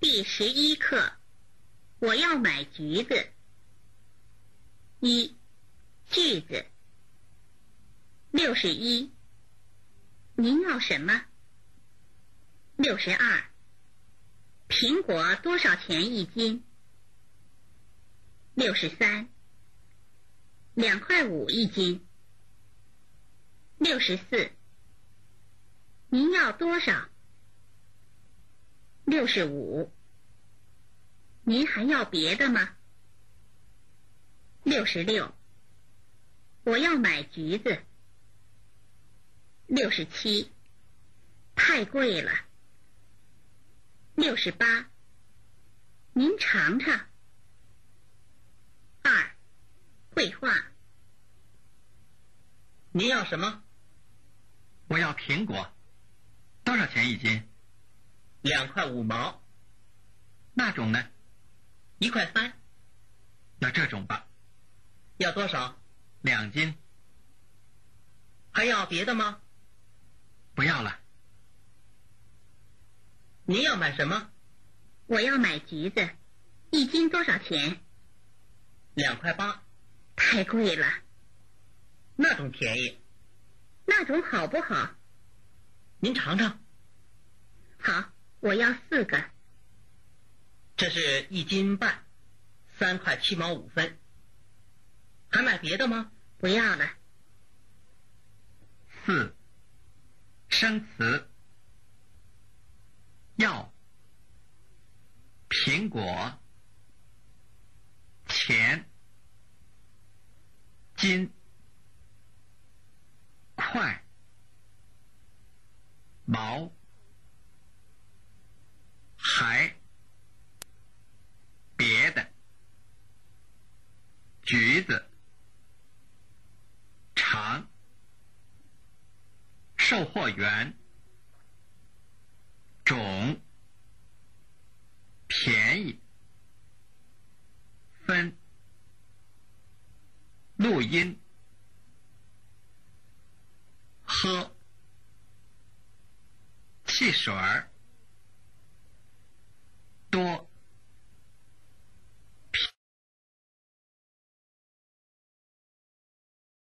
第十一课，我要买橘子。一，句子。六十一，您要什么？六十二，苹果多少钱一斤？六十三，两块五一斤。六十四，您要多少？六十五，您还要别的吗？六十六，我要买橘子。六十七，太贵了。六十八，您尝尝。二，绘画。您要什么？我要苹果，多少钱一斤？两块五毛。那种呢？一块三。那这种吧。要多少？两斤。还要别的吗？不要了。您要买什么？我要买橘子，一斤多少钱？两块八。太贵了。那种便宜。那种好不好？您尝尝。好，我要四个。这是一斤半，三块七毛五分。还买别的吗？不要了。四，生词。要，苹果，钱，金，块，毛，还，别的，橘子，长，售货员。种，便宜，分，录音，喝，汽水儿，多。